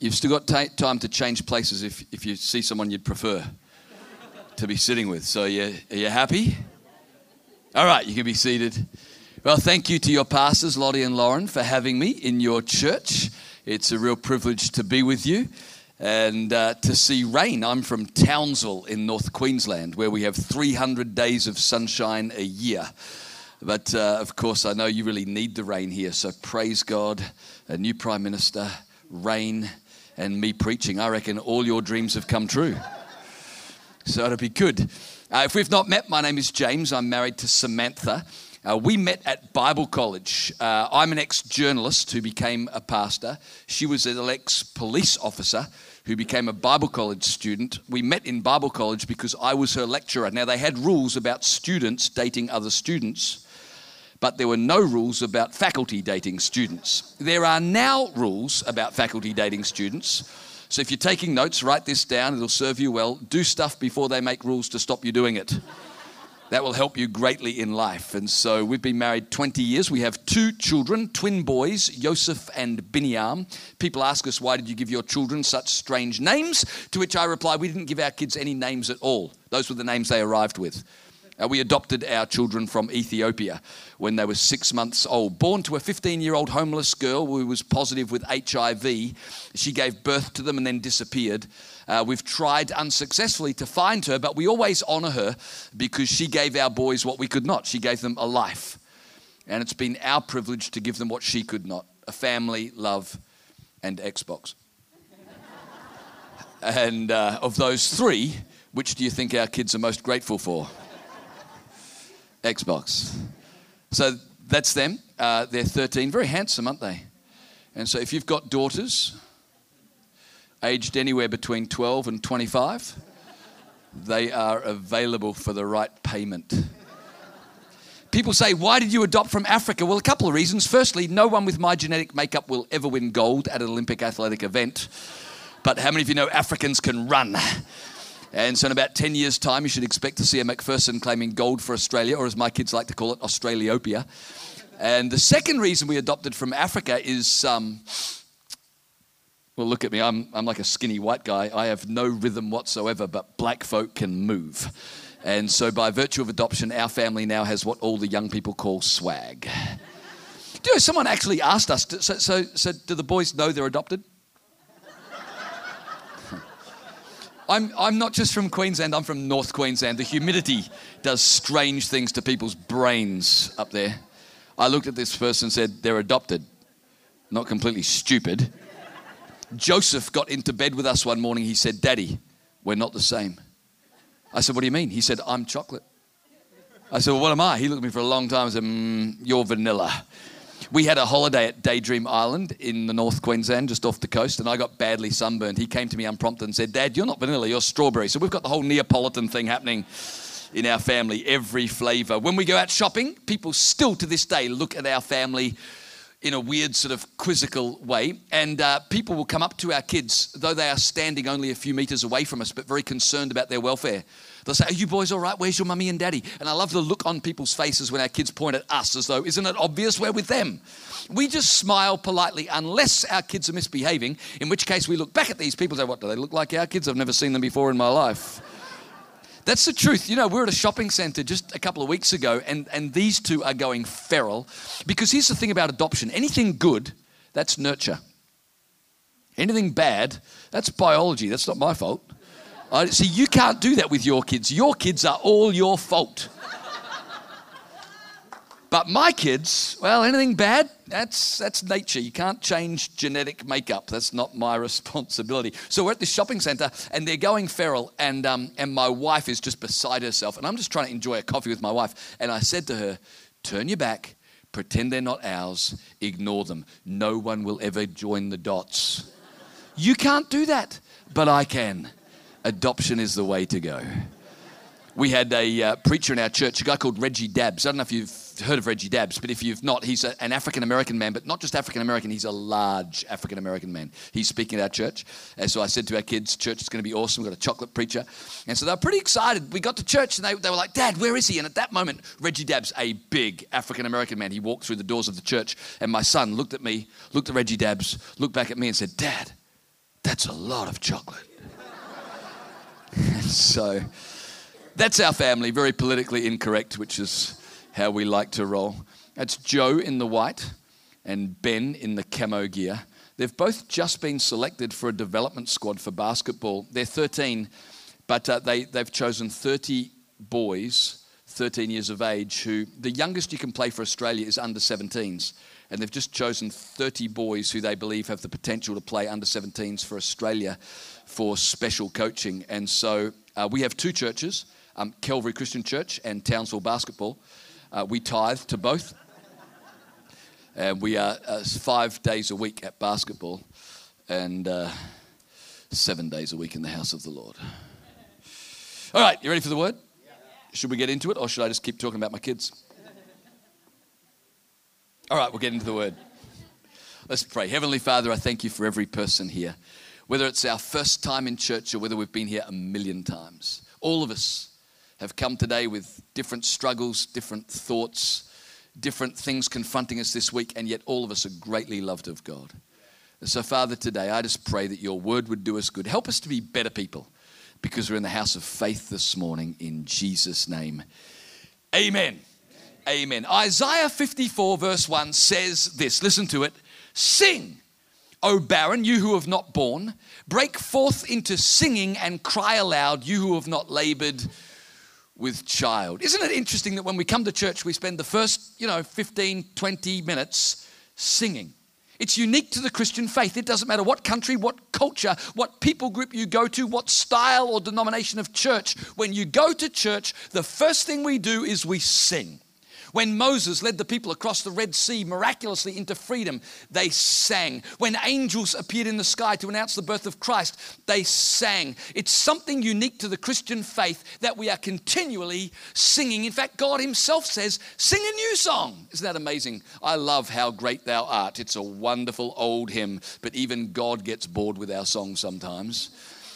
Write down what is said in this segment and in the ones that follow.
You've still got ta time to change places if, if you see someone you'd prefer to be sitting with. So, you, are you happy? All right, you can be seated. Well, thank you to your pastors, Lottie and Lauren, for having me in your church. It's a real privilege to be with you and uh, to see rain. I'm from Townsville in North Queensland, where we have 300 days of sunshine a year. But uh, of course, I know you really need the rain here. So praise God, a new Prime Minister, rain, and me preaching. I reckon all your dreams have come true. So it'll be good. Uh, if we've not met, my name is James. I'm married to Samantha. Uh, we met at Bible college. Uh, I'm an ex journalist who became a pastor. She was an ex police officer who became a Bible college student. We met in Bible college because I was her lecturer. Now, they had rules about students dating other students, but there were no rules about faculty dating students. There are now rules about faculty dating students. So if you're taking notes, write this down, it'll serve you well. Do stuff before they make rules to stop you doing it that will help you greatly in life. And so we've been married 20 years. We have two children, twin boys, Joseph and Binyam. People ask us, why did you give your children such strange names? To which I reply, we didn't give our kids any names at all. Those were the names they arrived with. Uh, we adopted our children from Ethiopia when they were six months old. Born to a 15 year old homeless girl who was positive with HIV, she gave birth to them and then disappeared. Uh, we've tried unsuccessfully to find her, but we always honor her because she gave our boys what we could not. She gave them a life. And it's been our privilege to give them what she could not a family, love, and Xbox. and uh, of those three, which do you think our kids are most grateful for? Xbox. So that's them. Uh, they're 13, very handsome, aren't they? And so if you've got daughters aged anywhere between 12 and 25, they are available for the right payment. People say, Why did you adopt from Africa? Well, a couple of reasons. Firstly, no one with my genetic makeup will ever win gold at an Olympic athletic event. But how many of you know Africans can run? And so, in about 10 years' time, you should expect to see a McPherson claiming gold for Australia, or as my kids like to call it, Australiopia. And the second reason we adopted from Africa is um, well, look at me. I'm, I'm like a skinny white guy. I have no rhythm whatsoever, but black folk can move. And so, by virtue of adoption, our family now has what all the young people call swag. Do you know, someone actually asked us, so, so, so do the boys know they're adopted? I'm, I'm not just from Queensland, I'm from North Queensland. The humidity does strange things to people's brains up there. I looked at this person and said, they're adopted. Not completely stupid. Joseph got into bed with us one morning. He said, Daddy, we're not the same. I said, What do you mean? He said, I'm chocolate. I said, Well, what am I? He looked at me for a long time and said, mm, You're vanilla we had a holiday at Daydream Island in the North Queensland, just off the coast, and I got badly sunburned. He came to me unprompted and said, Dad, you're not vanilla, you're strawberry. So we've got the whole Neapolitan thing happening in our family, every flavor. When we go out shopping, people still to this day look at our family in a weird, sort of quizzical way. And uh, people will come up to our kids, though they are standing only a few meters away from us, but very concerned about their welfare. They'll say, Are you boys all right? Where's your mummy and daddy? And I love the look on people's faces when our kids point at us as though, Isn't it obvious we're with them? We just smile politely unless our kids are misbehaving, in which case we look back at these people and say, What do they look like our kids? I've never seen them before in my life. That's the truth. You know, we are at a shopping center just a couple of weeks ago, and, and these two are going feral. Because here's the thing about adoption anything good, that's nurture. Anything bad, that's biology. That's not my fault. See, you can't do that with your kids. Your kids are all your fault. But my kids, well, anything bad, that's, that's nature. You can't change genetic makeup. That's not my responsibility. So we're at this shopping center and they're going feral, and, um, and my wife is just beside herself. And I'm just trying to enjoy a coffee with my wife. And I said to her, Turn your back, pretend they're not ours, ignore them. No one will ever join the dots. You can't do that, but I can. Adoption is the way to go. We had a uh, preacher in our church, a guy called Reggie Dabbs. I don't know if you've heard of Reggie Dabbs, but if you've not, he's a, an African American man, but not just African American, he's a large African American man. He's speaking at our church. And so I said to our kids, Church is going to be awesome. We've got a chocolate preacher. And so they were pretty excited. We got to church and they, they were like, Dad, where is he? And at that moment, Reggie Dabbs, a big African American man, he walked through the doors of the church. And my son looked at me, looked at Reggie Dabbs, looked back at me and said, Dad, That's a lot of chocolate. so that's our family, very politically incorrect, which is how we like to roll. That's Joe in the white and Ben in the camo gear. They've both just been selected for a development squad for basketball. They're 13, but uh, they, they've chosen 30 boys, 13 years of age, who the youngest you can play for Australia is under 17s. And they've just chosen 30 boys who they believe have the potential to play under 17s for Australia for special coaching. And so uh, we have two churches um, Calvary Christian Church and Townsville Basketball. Uh, we tithe to both. And we are uh, five days a week at basketball and uh, seven days a week in the house of the Lord. All right, you ready for the word? Should we get into it or should I just keep talking about my kids? All right, we'll get into the word. Let's pray. Heavenly Father, I thank you for every person here, whether it's our first time in church or whether we've been here a million times. All of us have come today with different struggles, different thoughts, different things confronting us this week, and yet all of us are greatly loved of God. So, Father, today I just pray that your word would do us good. Help us to be better people because we're in the house of faith this morning in Jesus' name. Amen. Amen. Isaiah 54, verse 1 says this listen to it Sing, O barren, you who have not borne, break forth into singing and cry aloud, you who have not labored with child. Isn't it interesting that when we come to church, we spend the first, you know, 15, 20 minutes singing? It's unique to the Christian faith. It doesn't matter what country, what culture, what people group you go to, what style or denomination of church. When you go to church, the first thing we do is we sing. When Moses led the people across the Red Sea miraculously into freedom, they sang. When angels appeared in the sky to announce the birth of Christ, they sang. It's something unique to the Christian faith that we are continually singing. In fact, God Himself says, Sing a new song. Isn't that amazing? I love How Great Thou Art. It's a wonderful old hymn, but even God gets bored with our song sometimes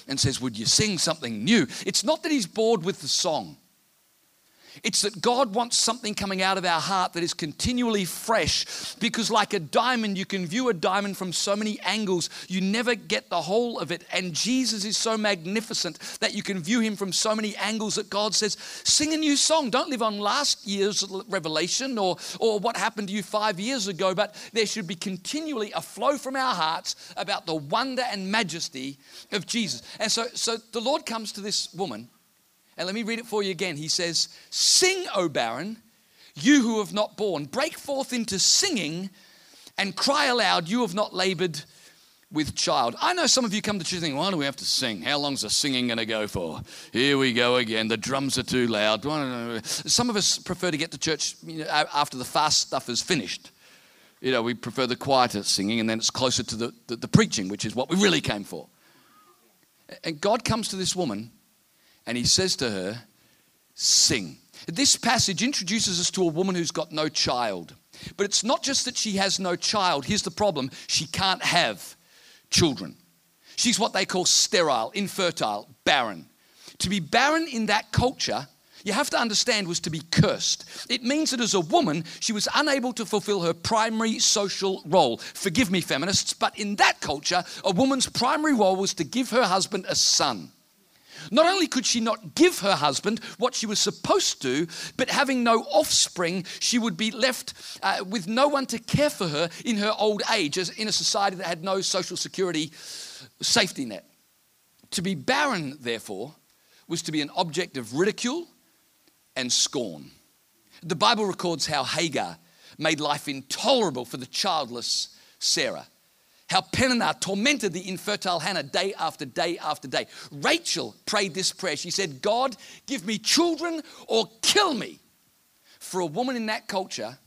and says, Would you sing something new? It's not that He's bored with the song. It's that God wants something coming out of our heart that is continually fresh because, like a diamond, you can view a diamond from so many angles, you never get the whole of it. And Jesus is so magnificent that you can view him from so many angles that God says, Sing a new song. Don't live on last year's revelation or, or what happened to you five years ago, but there should be continually a flow from our hearts about the wonder and majesty of Jesus. And so, so the Lord comes to this woman and let me read it for you again. He says, Sing, O barren, you who have not borne. Break forth into singing and cry aloud, you have not labored with child. I know some of you come to church and think, why do we have to sing? How long's the singing going to go for? Here we go again. The drums are too loud. Some of us prefer to get to church after the fast stuff is finished. You know, we prefer the quieter singing and then it's closer to the, the, the preaching, which is what we really came for. And God comes to this woman and he says to her, Sing. This passage introduces us to a woman who's got no child. But it's not just that she has no child. Here's the problem she can't have children. She's what they call sterile, infertile, barren. To be barren in that culture, you have to understand, was to be cursed. It means that as a woman, she was unable to fulfill her primary social role. Forgive me, feminists, but in that culture, a woman's primary role was to give her husband a son. Not only could she not give her husband what she was supposed to, but having no offspring, she would be left uh, with no one to care for her in her old age, as in a society that had no social security safety net. To be barren, therefore, was to be an object of ridicule and scorn. The Bible records how Hagar made life intolerable for the childless Sarah how Peninnah tormented the infertile Hannah day after day after day. Rachel prayed this prayer. She said, God, give me children or kill me. For a woman in that culture,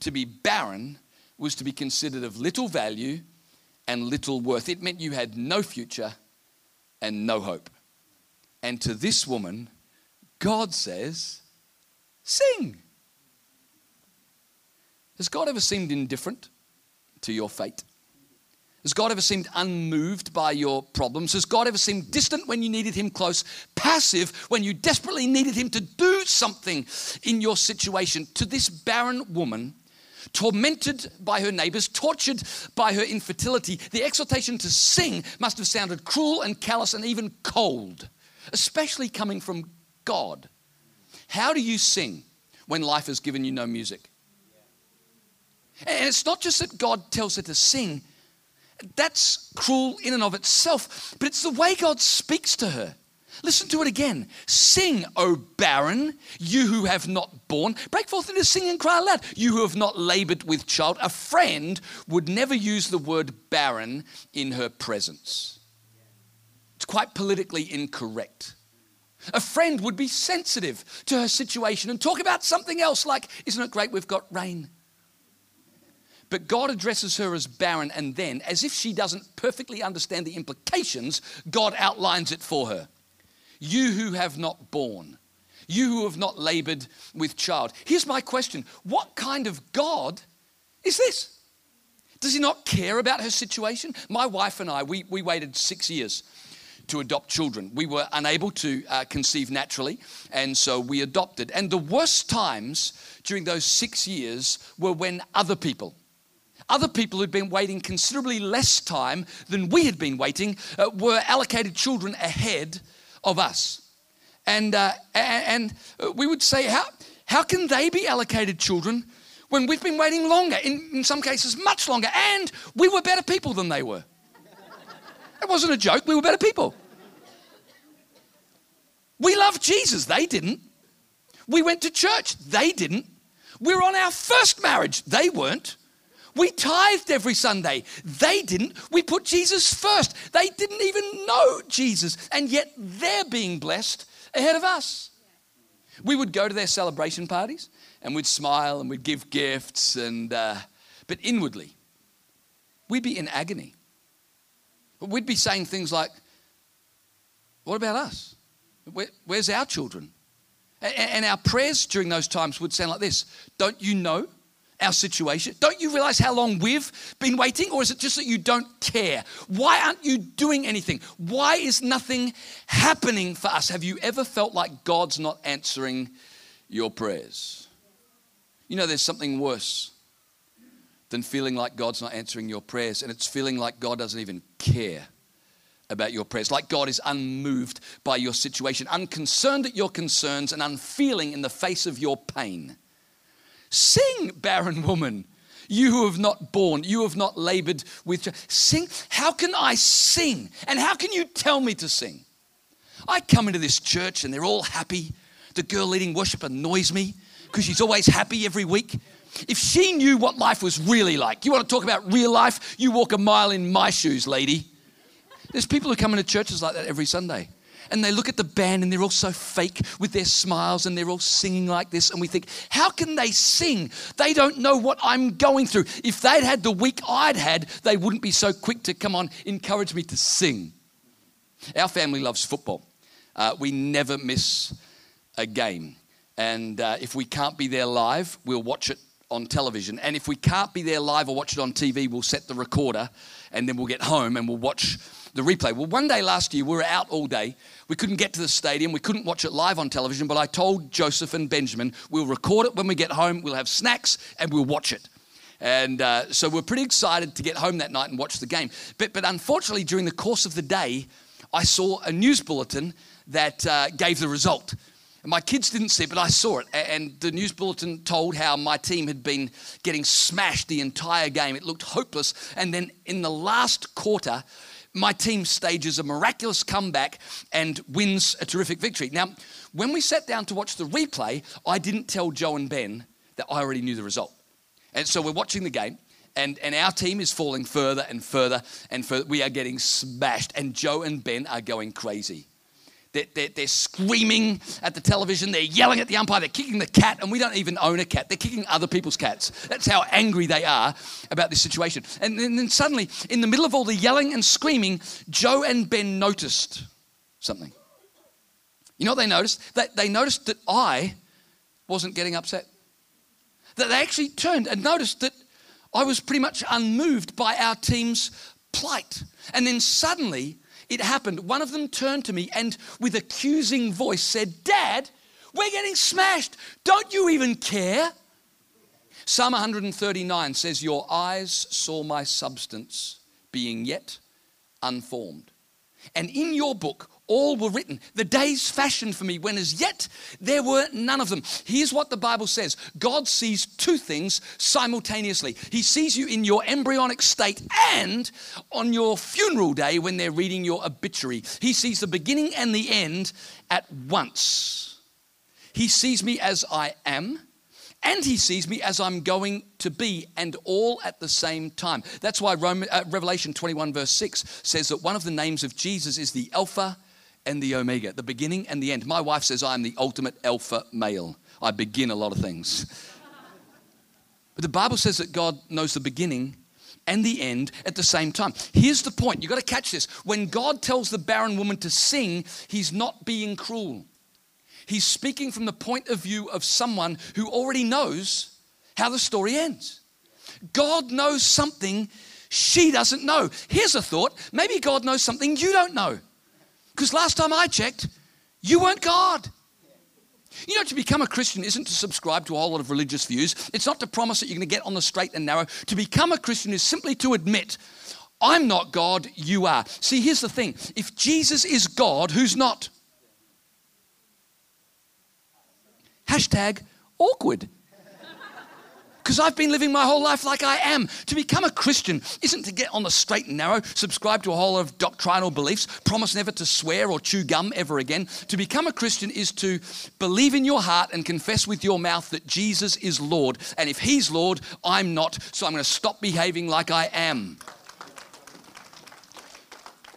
to be barren was to be considered of little value and little worth. It meant you had no future and no hope. And to this woman, God says, Sing. Has God ever seemed indifferent to your fate? Has God ever seemed unmoved by your problems? Has God ever seemed distant when you needed Him close, passive when you desperately needed Him to do something in your situation? To this barren woman, tormented by her neighbors, tortured by her infertility, the exhortation to sing must have sounded cruel and callous and even cold, especially coming from God. How do you sing when life has given you no music? And it's not just that God tells her to sing, that's cruel in and of itself, but it's the way God speaks to her. Listen to it again. Sing, O barren, you who have not borne. Break forth into singing and cry aloud, you who have not labored with child. A friend would never use the word barren in her presence. It's quite politically incorrect. A friend would be sensitive to her situation and talk about something else like, Isn't it great we've got rain? But God addresses her as barren, and then, as if she doesn't perfectly understand the implications, God outlines it for her. You who have not borne, you who have not labored with child. Here's my question What kind of God is this? Does he not care about her situation? My wife and I, we, we waited six years to adopt children. We were unable to uh, conceive naturally, and so we adopted. And the worst times during those six years were when other people, other people who'd been waiting considerably less time than we had been waiting, uh, were allocated children ahead of us. And, uh, and we would say, how, how can they be allocated children when we've been waiting longer, in, in some cases much longer, and we were better people than they were? It wasn't a joke, we were better people. We loved Jesus, they didn't. We went to church, they didn't. We were on our first marriage, they weren't. We tithed every Sunday. They didn't. We put Jesus first. They didn't even know Jesus. And yet they're being blessed ahead of us. We would go to their celebration parties and we'd smile and we'd give gifts, and, uh, but inwardly, we'd be in agony. We'd be saying things like, What about us? Where, where's our children? And, and our prayers during those times would sound like this Don't you know our situation? Don't you realize how long we've been waiting? Or is it just that you don't care? Why aren't you doing anything? Why is nothing happening for us? Have you ever felt like God's not answering your prayers? You know, there's something worse than feeling like God's not answering your prayers, and it's feeling like God doesn't even care about your prayers, like God is unmoved by your situation, unconcerned at your concerns, and unfeeling in the face of your pain. Sing, barren woman. You who have not borne, you have not labored with. Sing. How can I sing? And how can you tell me to sing? I come into this church and they're all happy. The girl leading worship annoys me because she's always happy every week. If she knew what life was really like, you want to talk about real life? You walk a mile in my shoes, lady. There's people who come into churches like that every Sunday and they look at the band and they're all so fake with their smiles and they're all singing like this. And we think, how can they sing? They don't know what I'm going through. If they'd had the week I'd had, they wouldn't be so quick to come on, encourage me to sing. Our family loves football. Uh, we never miss a game. And uh, if we can't be there live, we'll watch it on television. And if we can't be there live or watch it on TV, we'll set the recorder and then we'll get home and we'll watch the replay. Well, one day last year, we were out all day. We couldn't get to the stadium. We couldn't watch it live on television, but I told Joseph and Benjamin, we'll record it when we get home, we'll have snacks, and we'll watch it. And uh, so we're pretty excited to get home that night and watch the game. But, but unfortunately, during the course of the day, I saw a news bulletin that uh, gave the result. My kids didn't see it, but I saw it. And the news bulletin told how my team had been getting smashed the entire game. It looked hopeless. And then in the last quarter, my team stages a miraculous comeback and wins a terrific victory. Now, when we sat down to watch the replay, I didn't tell Joe and Ben that I already knew the result. And so we're watching the game, and, and our team is falling further and further and further. We are getting smashed, and Joe and Ben are going crazy. They're, they're, they're, screaming at the television. They're yelling at the umpire. They're kicking the cat, and we don't even own a cat. They're kicking other people's cats. That's how angry they are about this situation. And then, then suddenly, in the middle of all the yelling and screaming, Joe and Ben noticed something. You know what they noticed? They noticed that I wasn't getting upset. That they actually turned and noticed that I was pretty much unmoved by our team's plight. And then suddenly, it happened. One of them turned to me and with accusing voice said, Dad, we're getting smashed. Don't you even care? Psalm 139 says, Your eyes saw my substance being yet unformed. And in your book, all were written. The days fashioned for me, when as yet there were none of them. Here's what the Bible says God sees two things simultaneously. He sees you in your embryonic state and on your funeral day when they're reading your obituary. He sees the beginning and the end at once. He sees me as I am and he sees me as I'm going to be, and all at the same time. That's why Roman, uh, Revelation 21, verse 6 says that one of the names of Jesus is the Alpha and the Omega, the beginning and the end. My wife says I'm the ultimate alpha male. I begin a lot of things. But the Bible says that God knows the beginning and the end at the same time. Here's the point you've got to catch this. When God tells the barren woman to sing, he's not being cruel. He's speaking from the point of view of someone who already knows how the story ends. God knows something she doesn't know. Here's a thought maybe God knows something you don't know. Because last time I checked, you weren't God. You know, to become a Christian isn't to subscribe to a whole lot of religious views. It's not to promise that you're going to get on the straight and narrow. To become a Christian is simply to admit, I'm not God, you are. See, here's the thing if Jesus is God, who's not? Hashtag awkward because I've been living my whole life like I am. To become a Christian isn't to get on the straight and narrow, subscribe to a whole lot of doctrinal beliefs, promise never to swear or chew gum ever again. To become a Christian is to believe in your heart and confess with your mouth that Jesus is Lord. And if He's Lord, I'm not, so I'm going to stop behaving like I am.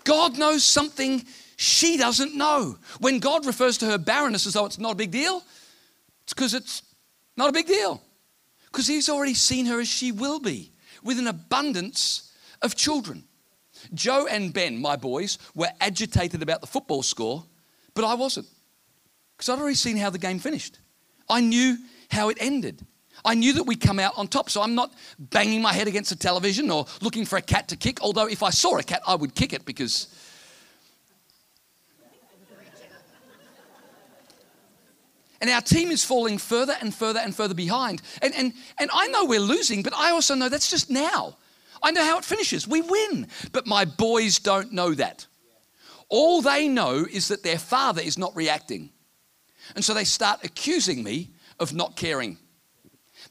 God knows something she doesn't know. When God refers to her barrenness as though it's not a big deal, it's because it's not a big deal because he's already seen her as she will be with an abundance of children. Joe and Ben, my boys, were agitated about the football score, but I wasn't because I'd already seen how the game finished. I knew how it ended. I knew that we'd come out on top, so I'm not banging my head against the television or looking for a cat to kick. Although, if I saw a cat, I would kick it because And our team is falling further and further and further behind. And, and, and I know we're losing, but I also know that's just now. I know how it finishes. We win. But my boys don't know that. All they know is that their father is not reacting. And so they start accusing me of not caring.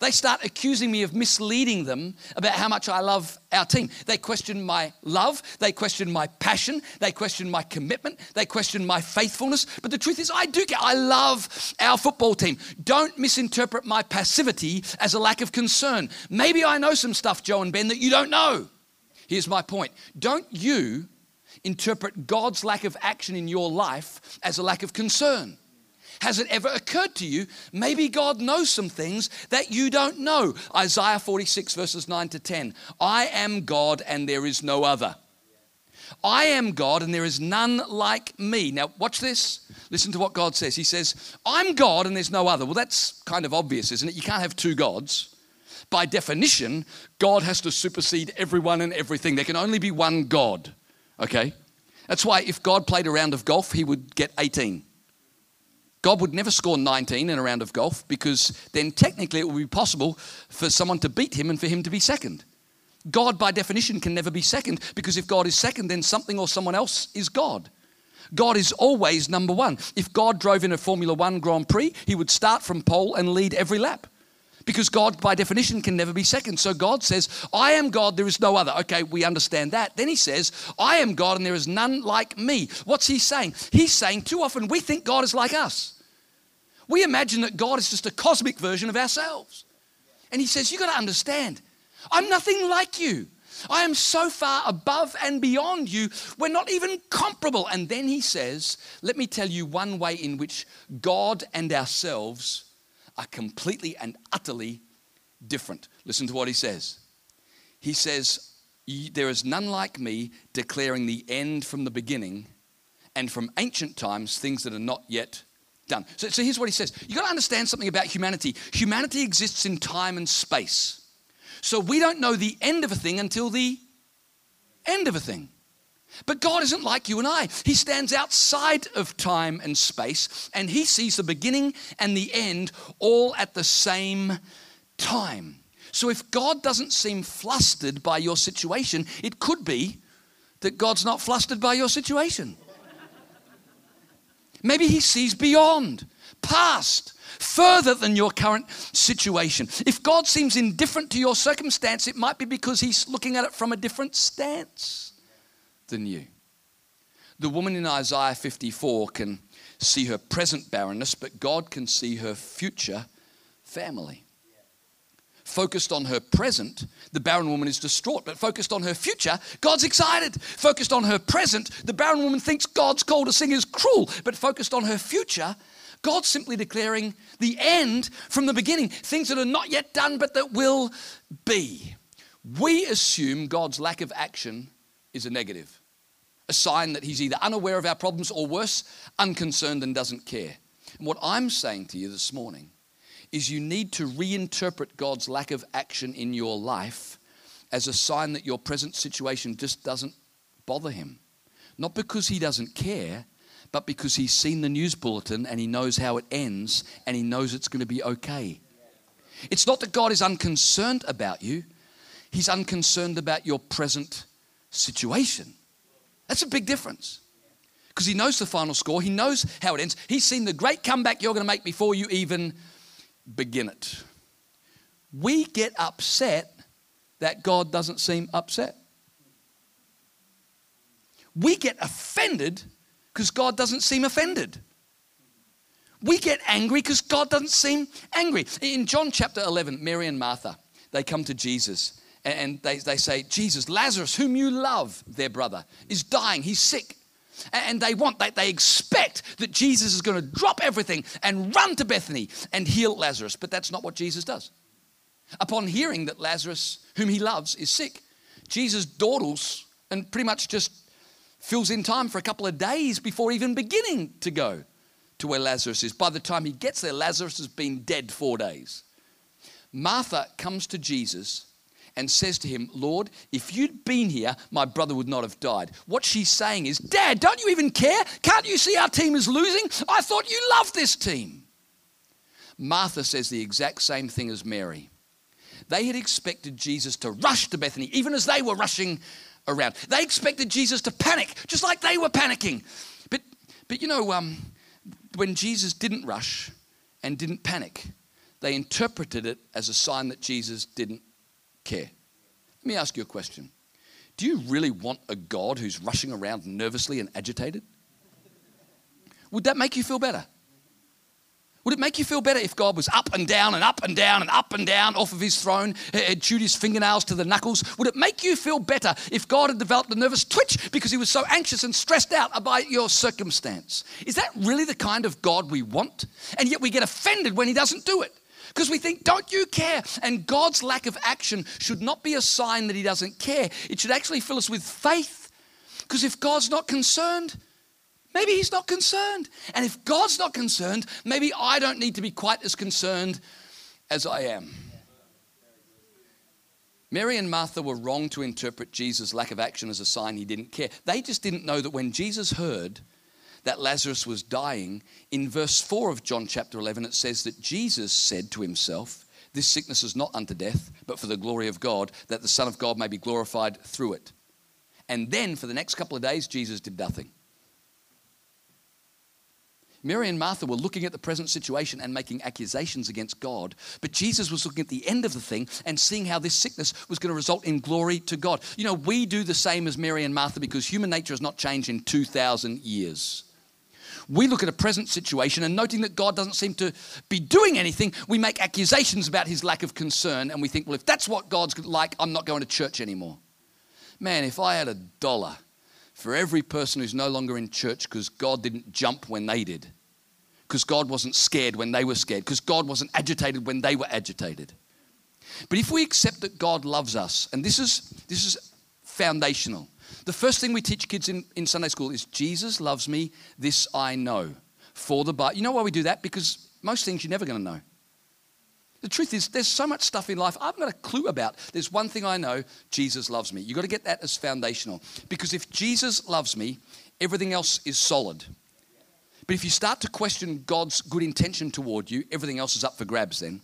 They start accusing me of misleading them about how much I love our team. They question my love, they question my passion, they question my commitment, they question my faithfulness. But the truth is, I do care. I love our football team. Don't misinterpret my passivity as a lack of concern. Maybe I know some stuff, Joe and Ben, that you don't know. Here's my point don't you interpret God's lack of action in your life as a lack of concern. Has it ever occurred to you? Maybe God knows some things that you don't know. Isaiah 46, verses 9 to 10. I am God and there is no other. I am God and there is none like me. Now, watch this. Listen to what God says. He says, I'm God and there's no other. Well, that's kind of obvious, isn't it? You can't have two gods. By definition, God has to supersede everyone and everything. There can only be one God, okay? That's why if God played a round of golf, he would get 18. God would never score 19 in a round of golf because then technically it would be possible for someone to beat him and for him to be second. God, by definition, can never be second because if God is second, then something or someone else is God. God is always number one. If God drove in a Formula One Grand Prix, he would start from pole and lead every lap because God, by definition, can never be second. So God says, I am God, there is no other. Okay, we understand that. Then he says, I am God and there is none like me. What's he saying? He's saying too often we think God is like us. We imagine that God is just a cosmic version of ourselves. And He says, You've got to understand, I'm nothing like you. I am so far above and beyond you, we're not even comparable. And then He says, Let me tell you one way in which God and ourselves are completely and utterly different. Listen to what He says. He says, There is none like me declaring the end from the beginning and from ancient times things that are not yet done. So, so here's what he says You've got to understand something about humanity. Humanity exists in time and space. So we don't know the end of a thing until the end of a thing. But God isn't like you and I. He stands outside of time and space, and He sees the beginning and the end all at the same time. So if God doesn't seem flustered by your situation, it could be that God's not flustered by your situation. Maybe he sees beyond, past, further than your current situation. If God seems indifferent to your circumstance, it might be because he's looking at it from a different stance than you. The woman in Isaiah 54 can see her present barrenness, but God can see her future family. Focused on her present, the barren woman is distraught, but focused on her future, God's excited. Focused on her present, the barren woman thinks God's call to sing is cruel, but focused on her future, God's simply declaring the end from the beginning, things that are not yet done but that will be. We assume God's lack of action is a negative a sign that he's either unaware of our problems or worse, unconcerned and doesn't care. And what I'm saying to you this morning is you need to reinterpret God's lack of action in your life as a sign that your present situation just doesn't bother him. Not because he doesn't care, but because he's seen the news bulletin and he knows how it ends and he knows it's going to be okay. It's not that God is unconcerned about you, he's unconcerned about your present situation. That's a big difference. Because he knows the final score, he knows how it ends. He's seen the great comeback you're going to make before you even begin it. We get upset that God doesn't seem upset. We get offended because God doesn't seem offended. We get angry because God doesn't seem angry. In John chapter 11, Mary and Martha, they come to Jesus and they, they say, Jesus, Lazarus, whom you love, their brother, is dying. He's sick. And they want, they, they expect that Jesus is going to drop everything and run to Bethany and heal Lazarus. But that's not what Jesus does. Upon hearing that Lazarus, whom he loves, is sick, Jesus dawdles and pretty much just fills in time for a couple of days before even beginning to go to where Lazarus is. By the time he gets there, Lazarus has been dead four days. Martha comes to Jesus and says to him, Lord, if you'd been here, my brother would not have died. What she's saying is, Dad, don't you even care? Can't you see our team is losing? I thought you loved this team. Martha says the exact same thing as Mary. They had expected Jesus to rush to Bethany, even as they were rushing around. They expected Jesus to panic, just like they were panicking. But, but you know, um, when Jesus didn't rush and didn't panic, they interpreted it as a sign that Jesus didn't care. Let me ask you a question. Do you really want a God who's rushing around nervously and agitated? Would that make you feel better? Would it make you feel better if God was up and down and up and down and up and down off of his throne, had chewed his fingernails to the knuckles? Would it make you feel better if God had developed a nervous twitch because he was so anxious and stressed out about your circumstance? Is that really the kind of God we want? And yet we get offended when he doesn't do it because we think, don't you care? And God's lack of action should not be a sign that He doesn't care. It should actually fill us with faith. Because if God's not concerned, maybe He's not concerned. And if God's not concerned, maybe I don't need to be quite as concerned as I am. Mary and Martha were wrong to interpret Jesus' lack of action as a sign he didn't care. They just didn't know that when Jesus heard that Lazarus was dying, in verse 4 of John chapter 11, it says that Jesus said to himself, This sickness is not unto death, but for the glory of God, that the Son of God may be glorified through it. And then for the next couple of days, Jesus did nothing. Mary and Martha were looking at the present situation and making accusations against God, but Jesus was looking at the end of the thing and seeing how this sickness was going to result in glory to God. You know, we do the same as Mary and Martha because human nature has not changed in 2,000 years. We look at a present situation and noting that God doesn't seem to be doing anything, we make accusations about his lack of concern and we think, well, if that's what God's like, I'm not going to church anymore. Man, if I had a dollar for every person who's no longer in church because God didn't jump when they did, because God wasn't scared when they were scared, because God wasn't agitated when they were agitated. But if we accept that God loves us, and this is, this is foundational, the first thing we teach kids in, in Sunday school is Jesus loves me, this I know. For the Bible. You know why we do that? Because most things you're never going to know. The truth is, there's so much stuff in life I've got a clue about. There's one thing I know Jesus loves me. You've got to get that as foundational. Because if Jesus loves me, everything else is solid. But if you start to question God's good intention toward you, everything else is up for grabs then.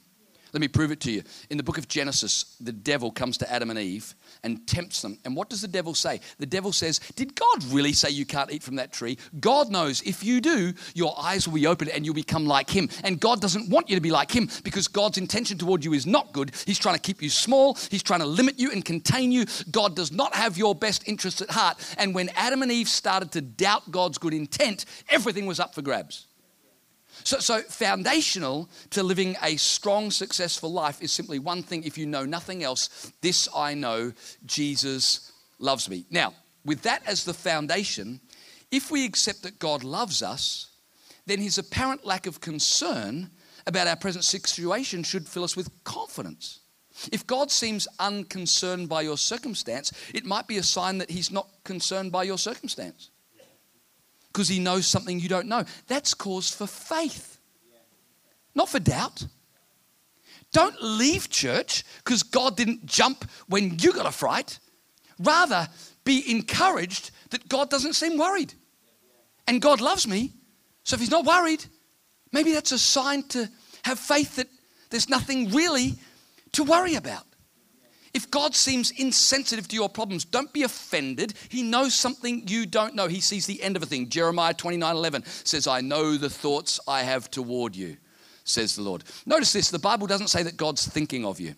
Let me prove it to you. In the book of Genesis, the devil comes to Adam and Eve and tempts them. And what does the devil say? The devil says, Did God really say you can't eat from that tree? God knows if you do, your eyes will be opened and you'll become like him. And God doesn't want you to be like him because God's intention toward you is not good. He's trying to keep you small, He's trying to limit you and contain you. God does not have your best interests at heart. And when Adam and Eve started to doubt God's good intent, everything was up for grabs. So, so, foundational to living a strong, successful life is simply one thing if you know nothing else this I know, Jesus loves me. Now, with that as the foundation, if we accept that God loves us, then his apparent lack of concern about our present situation should fill us with confidence. If God seems unconcerned by your circumstance, it might be a sign that he's not concerned by your circumstance because he knows something you don't know. That's cause for faith, not for doubt. Don't leave church because God didn't jump when you got a fright. Rather, be encouraged that God doesn't seem worried. And God loves me. So if he's not worried, maybe that's a sign to have faith that there's nothing really to worry about. If God seems insensitive to your problems, don't be offended. He knows something you don't know. He sees the end of a thing. Jeremiah 29 11 says, I know the thoughts I have toward you, says the Lord. Notice this the Bible doesn't say that God's thinking of you.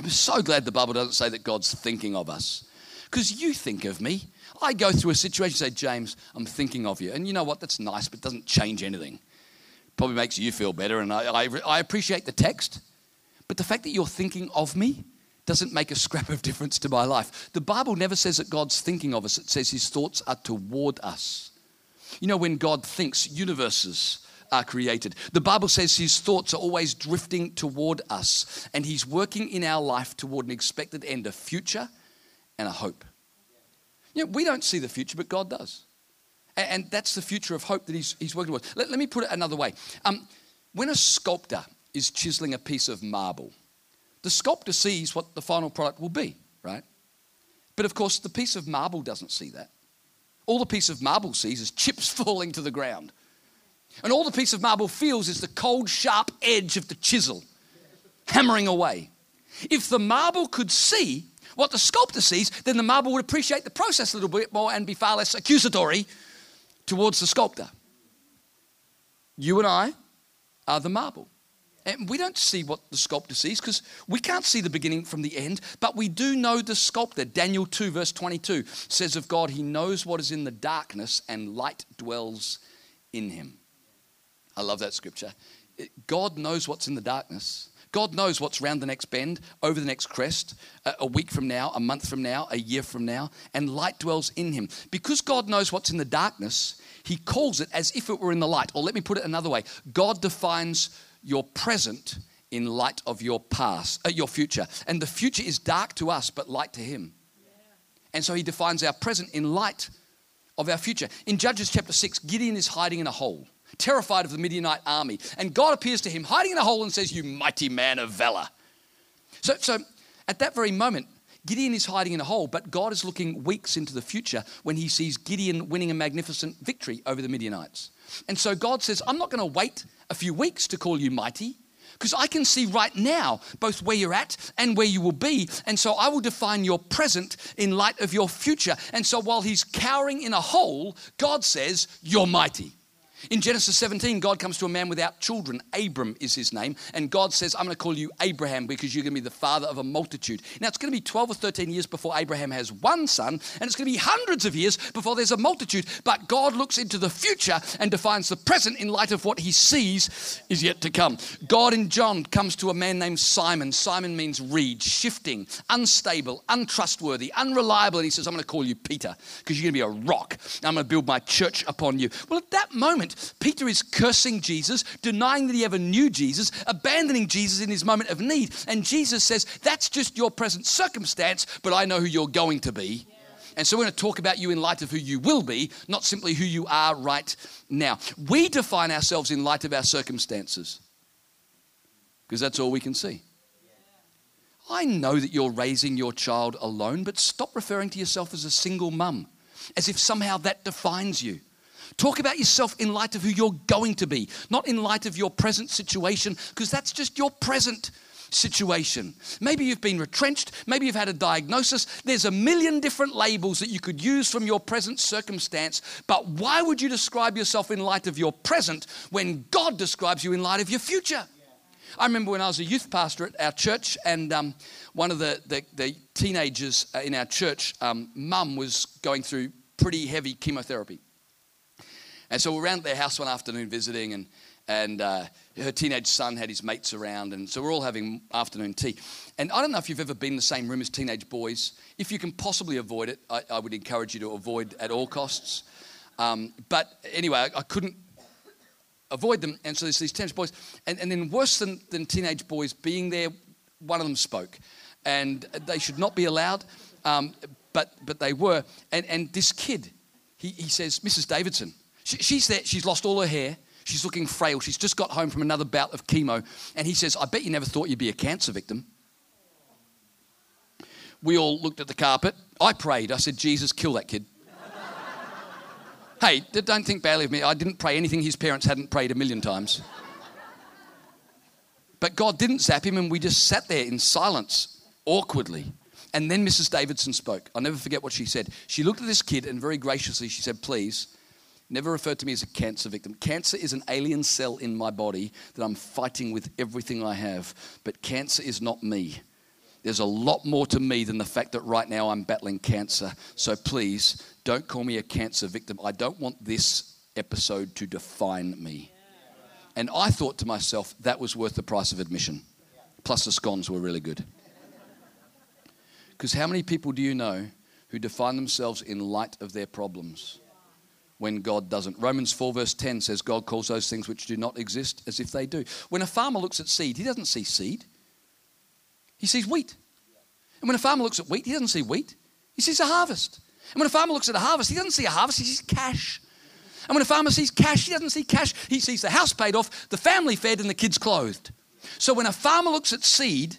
I'm so glad the Bible doesn't say that God's thinking of us. Because you think of me. I go through a situation, say, James, I'm thinking of you. And you know what? That's nice, but it doesn't change anything. Probably makes you feel better. And I, I, I appreciate the text. But the fact that you're thinking of me, doesn't make a scrap of difference to my life. The Bible never says that God's thinking of us, it says his thoughts are toward us. You know, when God thinks, universes are created. The Bible says his thoughts are always drifting toward us, and he's working in our life toward an expected end, a future and a hope. You know, we don't see the future, but God does. And that's the future of hope that he's, he's working towards. Let, let me put it another way. Um, when a sculptor is chiseling a piece of marble, the sculptor sees what the final product will be, right? But of course, the piece of marble doesn't see that. All the piece of marble sees is chips falling to the ground. And all the piece of marble feels is the cold, sharp edge of the chisel hammering away. If the marble could see what the sculptor sees, then the marble would appreciate the process a little bit more and be far less accusatory towards the sculptor. You and I are the marble. And we don't see what the sculptor sees because we can't see the beginning from the end, but we do know the sculptor. Daniel 2, verse 22 says of God, He knows what is in the darkness and light dwells in Him. I love that scripture. God knows what's in the darkness. God knows what's round the next bend, over the next crest, a week from now, a month from now, a year from now, and light dwells in him. Because God knows what's in the darkness, he calls it as if it were in the light. Or let me put it another way God defines your present in light of your past, uh, your future. And the future is dark to us, but light to Him. And so He defines our present in light of our future. In Judges chapter 6, Gideon is hiding in a hole, terrified of the Midianite army. And God appears to him, hiding in a hole, and says, You mighty man of valor. So, so at that very moment, Gideon is hiding in a hole, but God is looking weeks into the future when he sees Gideon winning a magnificent victory over the Midianites. And so God says, I'm not going to wait a few weeks to call you mighty because I can see right now both where you're at and where you will be. And so I will define your present in light of your future. And so while he's cowering in a hole, God says, You're mighty. In Genesis 17, God comes to a man without children. Abram is his name. And God says, I'm going to call you Abraham because you're going to be the father of a multitude. Now, it's going to be 12 or 13 years before Abraham has one son, and it's going to be hundreds of years before there's a multitude. But God looks into the future and defines the present in light of what he sees is yet to come. God in John comes to a man named Simon. Simon means reed, shifting, unstable, untrustworthy, unreliable. And he says, I'm going to call you Peter because you're going to be a rock. I'm going to build my church upon you. Well, at that moment, Peter is cursing Jesus, denying that he ever knew Jesus, abandoning Jesus in his moment of need. And Jesus says, That's just your present circumstance, but I know who you're going to be. And so we're going to talk about you in light of who you will be, not simply who you are right now. We define ourselves in light of our circumstances because that's all we can see. I know that you're raising your child alone, but stop referring to yourself as a single mum as if somehow that defines you. Talk about yourself in light of who you're going to be, not in light of your present situation, because that's just your present situation. Maybe you've been retrenched, maybe you've had a diagnosis. There's a million different labels that you could use from your present circumstance, but why would you describe yourself in light of your present when God describes you in light of your future? I remember when I was a youth pastor at our church, and um, one of the, the, the, teenagers uh, in our church, um, mum was going through pretty heavy chemotherapy. And so we're around their house one afternoon visiting, and and uh, her teenage son had his mates around, and so we're all having afternoon tea. And I don't know if you've ever been in the same room as teenage boys. If you can possibly avoid it, I, I would encourage you to avoid at all costs. Um, but anyway, I, I, couldn't avoid them, and so there's these teenage boys, and, and then worse than, than teenage boys being there, one of them spoke, and they should not be allowed, um, but but they were. And and this kid, he, he says, Mrs. Davidson, she, she's there, she's lost all her hair She's looking frail. She's just got home from another bout of chemo. And he says, I bet you never thought you'd be a cancer victim. We all looked at the carpet. I prayed. I said, Jesus, kill that kid. hey, don't think badly of me. I didn't pray anything his parents hadn't prayed a million times. But God didn't zap him, and we just sat there in silence, awkwardly. And then Mrs. Davidson spoke. I'll never forget what she said. She looked at this kid and very graciously she said, Please, never referred to me as a cancer victim. Cancer is an alien cell in my body that I'm fighting with everything I have. But cancer is not me. There's a lot more to me than the fact that right now I'm battling cancer. So please don't call me a cancer victim. I don't want this episode to define me. And I thought to myself, that was worth the price of admission. Plus, the scones were really good. Because how many people do you know who define themselves in light of their problems? When God doesn't. Romans 4, verse 10 says, God calls those things which do not exist as if they do. When a farmer looks at seed, he doesn't see seed, he sees wheat. And when a farmer looks at wheat, he doesn't see wheat, he sees a harvest. And when a farmer looks at a harvest, he doesn't see a harvest, he sees cash. And when a farmer sees cash, he doesn't see cash, he sees the house paid off, the family fed, and the kids clothed. So when a farmer looks at seed,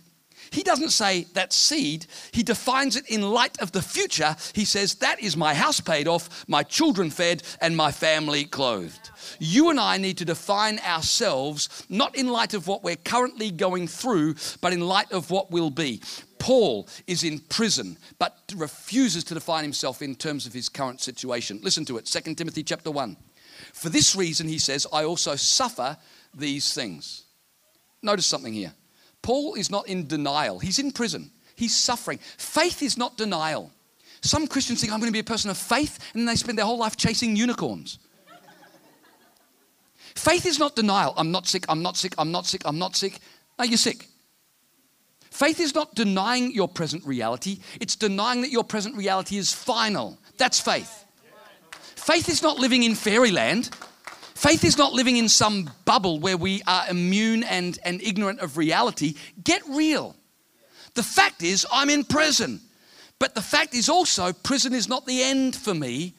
he doesn't say that seed, he defines it in light of the future. He says, That is my house paid off, my children fed, and my family clothed. You and I need to define ourselves not in light of what we're currently going through, but in light of what will be. Paul is in prison, but refuses to define himself in terms of his current situation. Listen to it 2 Timothy chapter 1. For this reason, he says, I also suffer these things. Notice something here. Paul is not in denial, he's in prison, he's suffering. Faith is not denial. Some Christians think I'm going to be a person of faith, and they spend their whole life chasing unicorns. Faith is not denial. I'm not sick, I'm not sick, I'm not sick, I'm not sick. No, you're sick. Faith is not denying your present reality, it's denying that your present reality is final. That's faith. Faith is not living in fairyland. Faith is not living in some bubble where we are immune and, and ignorant of reality. Get real. The fact is, I'm in prison. But the fact is also, prison is not the end for me.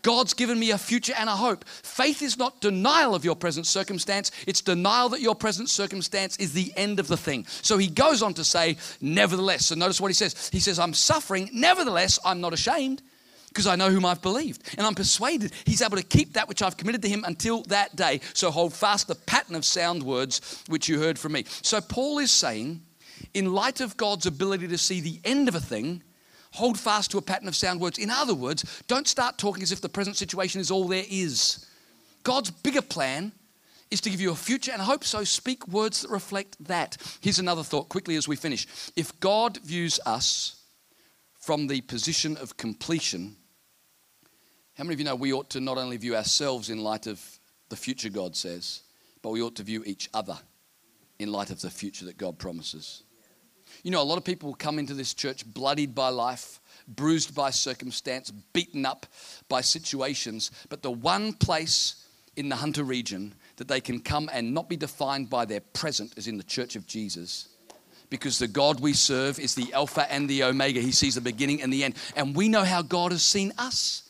God's given me a future and a hope. Faith is not denial of your present circumstance, it's denial that your present circumstance is the end of the thing. So he goes on to say, nevertheless. So notice what he says. He says, I'm suffering, nevertheless, I'm not ashamed because I know whom I've believed. And I'm persuaded he's able to keep that which I've committed to him until that day. So hold fast the pattern of sound words which you heard from me. So Paul is saying, in light of God's ability to see the end of a thing, hold fast to a pattern of sound words. In other words, don't start talking as if the present situation is all there is. God's bigger plan is to give you a future and hope so speak words that reflect that. Here's another thought quickly as we finish. If God views us from the position of completion, how many of you know we ought to not only view ourselves in light of the future God says, but we ought to view each other in light of the future that God promises? You know, a lot of people come into this church bloodied by life, bruised by circumstance, beaten up by situations, but the one place in the Hunter region that they can come and not be defined by their present is in the church of Jesus because the God we serve is the Alpha and the Omega. He sees the beginning and the end. And we know how God has seen us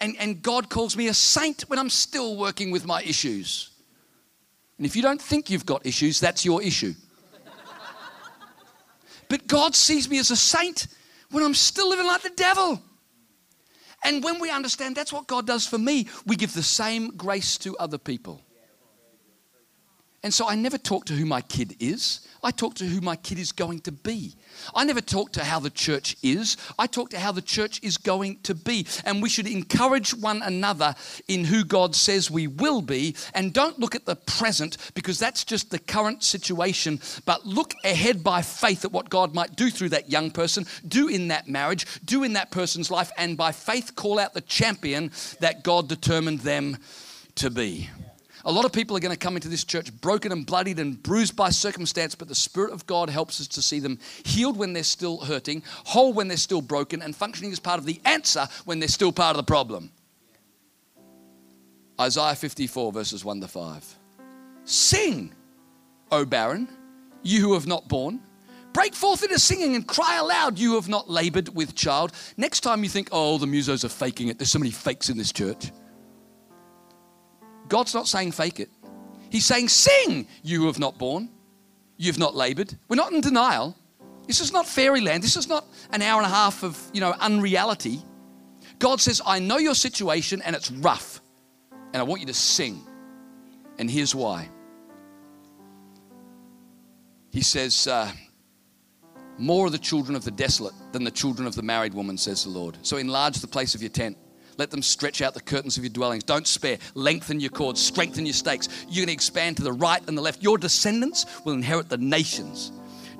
and, and God calls me a saint when I'm still working with my issues. And if you don't think you've got issues, that's your issue. But God sees me as a saint when I'm still living like the devil. And when we understand that's what God does for me, we give the same grace to other people. And so I never talk to who my kid is. I talk to who my kid is going to be. I never talk to how the church is. I talk to how the church is going to be. And we should encourage one another in who God says we will be. And don't look at the present because that's just the current situation. But look ahead by faith at what God might do through that young person, do in that marriage, do in that person's life. And by faith, call out the champion that God determined them to be. A lot of people are going to come into this church broken and bloodied and bruised by circumstance, but the Spirit of God helps us to see them healed when they're still hurting, whole when they're still broken, and functioning as part of the answer when they're still part of the problem. Isaiah 54, verses 1 to 5. Sing, O barren, you who have not borne. Break forth into singing and cry aloud, you who have not labored with child. Next time you think, oh, the musos are faking it, there's so many fakes in this church. God's not saying fake it. He's saying, Sing, you who have not borne, you've not labored. We're not in denial. This is not fairyland. This is not an hour and a half of, you know, unreality. God says, I know your situation and it's rough, and I want you to sing. And here's why. He says, uh, More are the children of the desolate than the children of the married woman, says the Lord. So enlarge the place of your tent. Let them stretch out the curtains of your dwellings. Don't spare. Lengthen your cords. Strengthen your stakes. You're going to expand to the right and the left. Your descendants will inherit the nations.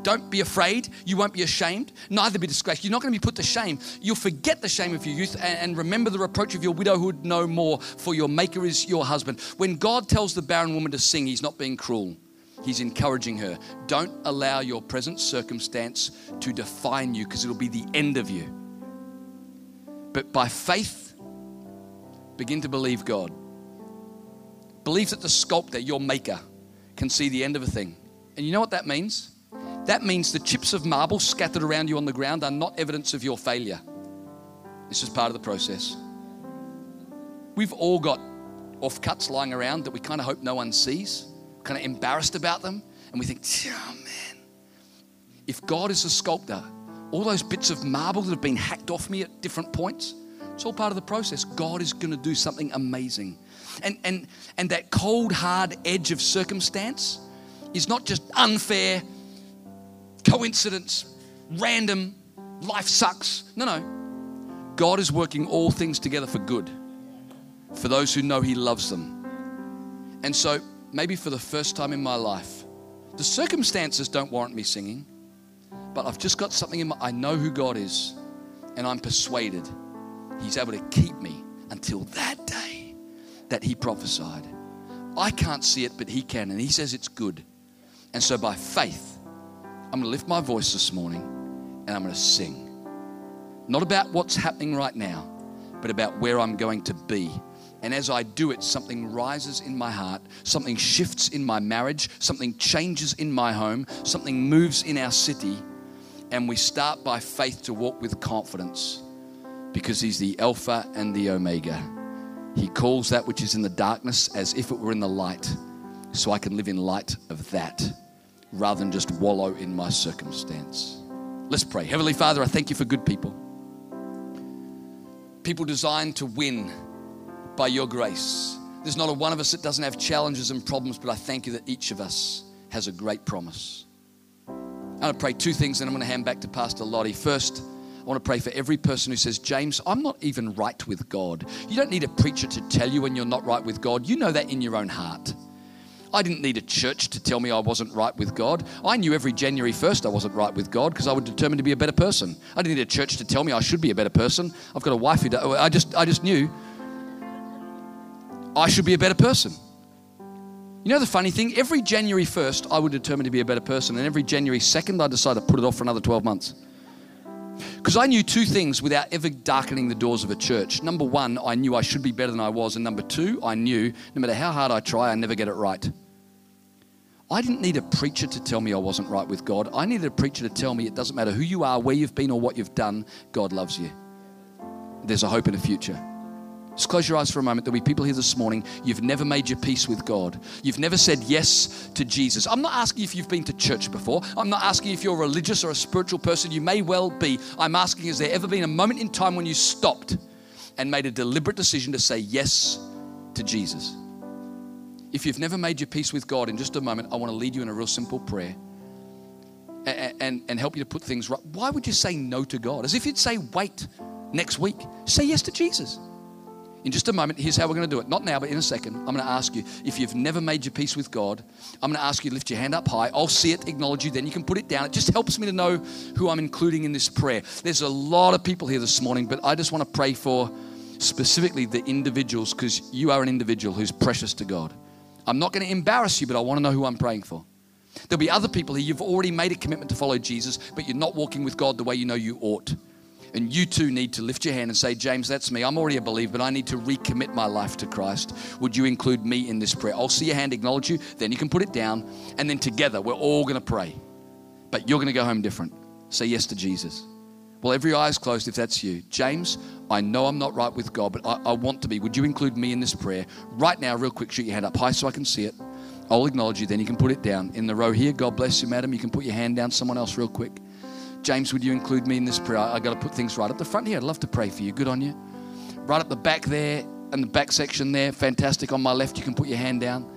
Don't be afraid. You won't be ashamed. Neither be disgraced. You're not going to be put to shame. You'll forget the shame of your youth and, remember the reproach of your widowhood no more, for your maker is your husband. When God tells the barren woman to sing, he's not being cruel. He's encouraging her. Don't allow your present circumstance to define you because it'll be the end of you. But by faith, Begin to believe God. Believe that the sculptor, your maker, can see the end of a thing. And you know what that means? That means the chips of marble scattered around you on the ground are not evidence of your failure. This is part of the process. We've all got offcuts lying around that we kind of hope no one sees, kind of embarrassed about them, and we think, oh man, if God is a sculptor, all those bits of marble that have been hacked off me at different points, it's all part of the process. God is going to do something amazing. And, and, and that cold, hard edge of circumstance is not just unfair, coincidence, random, life sucks. No, no. God is working all things together for good for those who know He loves them. And so, maybe for the first time in my life, the circumstances don't warrant me singing, but I've just got something in my I know who God is, and I'm persuaded He's able to keep me until that day that He prophesied. I can't see it, but He can, and He says it's good. And so, by faith, I'm going to lift my voice this morning and I'm going to sing. Not about what's happening right now, but about where I'm going to be. And as I do it, something rises in my heart, something shifts in my marriage, something changes in my home, something moves in our city, and we start by faith to walk with confidence because he's the Alpha and the Omega. He calls that which is in the darkness as if it were in the light, so I can live in light of that rather than just wallow in my circumstance. Let's pray. Heavenly Father, I thank you for good people. People designed to win by your grace. There's not a one of us that doesn't have challenges and problems, but I thank you that each of us has a great promise. I'm going to pray two things, and I'm going to hand back to Pastor Lottie. First, I want to pray for every person who says, James, I'm not even right with God. You don't need a preacher to tell you when you're not right with God. You know that in your own heart. I didn't need a church to tell me I wasn't right with God. I knew every January 1st I wasn't right with God because I was determined to be a better person. I didn't need a church to tell me I should be a better person. I've got a wife who I just I just knew I should be a better person. You know the funny thing? Every January 1st I would determine to be a better person, and every January 2nd I decided to put it off for another 12 months. Because I knew two things without ever darkening the doors of a church. Number one, I knew I should be better than I was. And number two, I knew no matter how hard I try, I never get it right. I didn't need a preacher to tell me I wasn't right with God. I needed a preacher to tell me it doesn't matter who you are, where you've been, or what you've done, God loves you. There's a hope in the future. Just close your eyes for a moment. There'll be people here this morning. You've never made your peace with God. You've never said yes to Jesus. I'm not asking if you've been to church before. I'm not asking if you're religious or a spiritual person. You may well be. I'm asking, has there ever been a moment in time when you stopped and made a deliberate decision to say yes to Jesus. If you've never made your peace with God, in just a moment, I want to lead you in a real simple prayer and, and, and help you to put things right. Why would you say no to God? As if you'd say, wait next week. Say yes to Jesus. In just a moment, here's how we're going to do it. Not now, but in a second. I'm going to ask you if you've never made your peace with God, I'm going to ask you to lift your hand up high. I'll see it, acknowledge you, then you can put it down. It just helps me to know who I'm including in this prayer. There's a lot of people here this morning, but I just want to pray for specifically the individuals because you are an individual who's precious to God. I'm not going to embarrass you, but I want to know who I'm praying for. There'll be other people here, you've already made a commitment to follow Jesus, but you're not walking with God the way you know you ought. And you too need to lift your hand and say, James, that's me. I'm already a believer, but I need to recommit my life to Christ. Would you include me in this prayer? I'll see your hand, acknowledge you, then you can put it down, and then together we're all going to pray. But you're going to go home different. Say yes to Jesus. Well, every eye is closed if that's you. James, I know I'm not right with God, but I, I, want to be. Would you include me in this prayer? Right now, real quick, shoot your hand up high so I can see it. I'll acknowledge you, then you can put it down. In the row here, God bless you, madam. You can put your hand down. Someone else, real quick. James, would you include me in this prayer? I, got to put things right up the front here. I'd love to pray for you. Good on you. Right up the back there, and the back section there. Fantastic. On my left, you can put your hand down.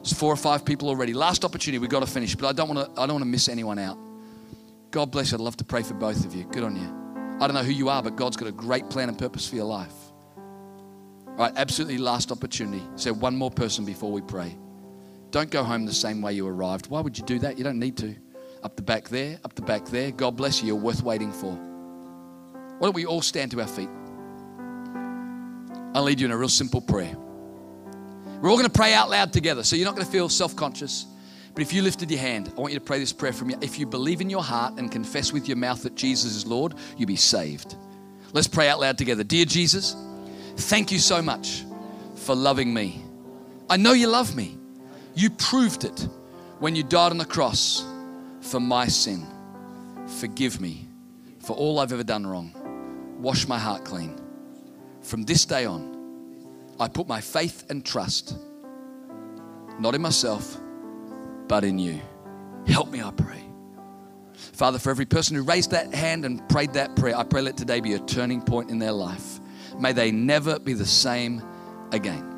It's four or five people already. Last opportunity. We've got to finish, but I don't want to. I don't want to miss anyone out. God bless you. I'd love to pray for both of you. Good on you. I don't know who you are, but God's got a great plan and purpose for your life. All right, absolutely last opportunity. So one more person before we pray. Don't go home the same way you arrived. Why would you do that? You don't need to. Up the back there, up the back there. God bless you. You're worth waiting for. Why don't we all stand to our feet? I'll lead you in a real simple prayer. We're all going to pray out loud together, so you're not going to feel self conscious. But if you lifted your hand, I want you to pray this prayer from you. If you believe in your heart and confess with your mouth that Jesus is Lord, you'll be saved. Let's pray out loud together. Dear Jesus, thank you so much for loving me. I know you love me. You proved it when you died on the cross for my sin. Forgive me for all I've ever done wrong. Wash my heart clean. From this day on, I put my faith and trust not in myself but in you. Help me, I pray. Father, for every person who raised that hand and prayed that prayer, I pray let today be a turning point in their life. May they never be the same again.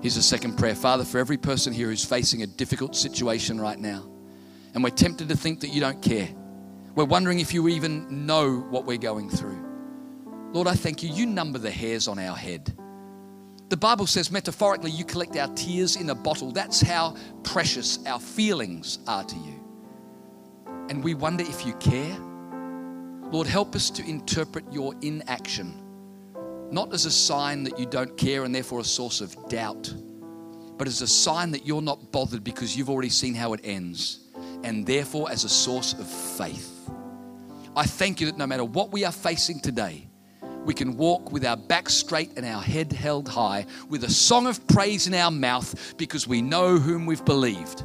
Here's a second prayer. Father, for every person here who's facing a difficult situation right now, and we're tempted to think that you don't care. We're wondering if you even know what we're going through. Lord, I thank you. You number the hairs on our head. The Bible says, metaphorically, you collect our tears in a bottle. That's how precious our feelings are to you. And we wonder if you care. Lord, help us to interpret your inaction, not as a sign that you don't care and therefore a source of doubt, but as a sign that you're not bothered because you've already seen how it ends, and therefore as a source of faith. I thank you that no matter what we are facing today, we can walk with our back straight and our head held high, with a song of praise in our mouth because we know whom we've believed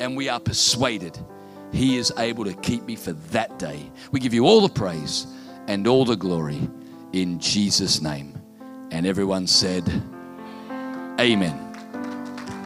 and we are persuaded He is able to keep me for that day. We give you all the praise and all the glory in Jesus' name. And everyone said, Amen.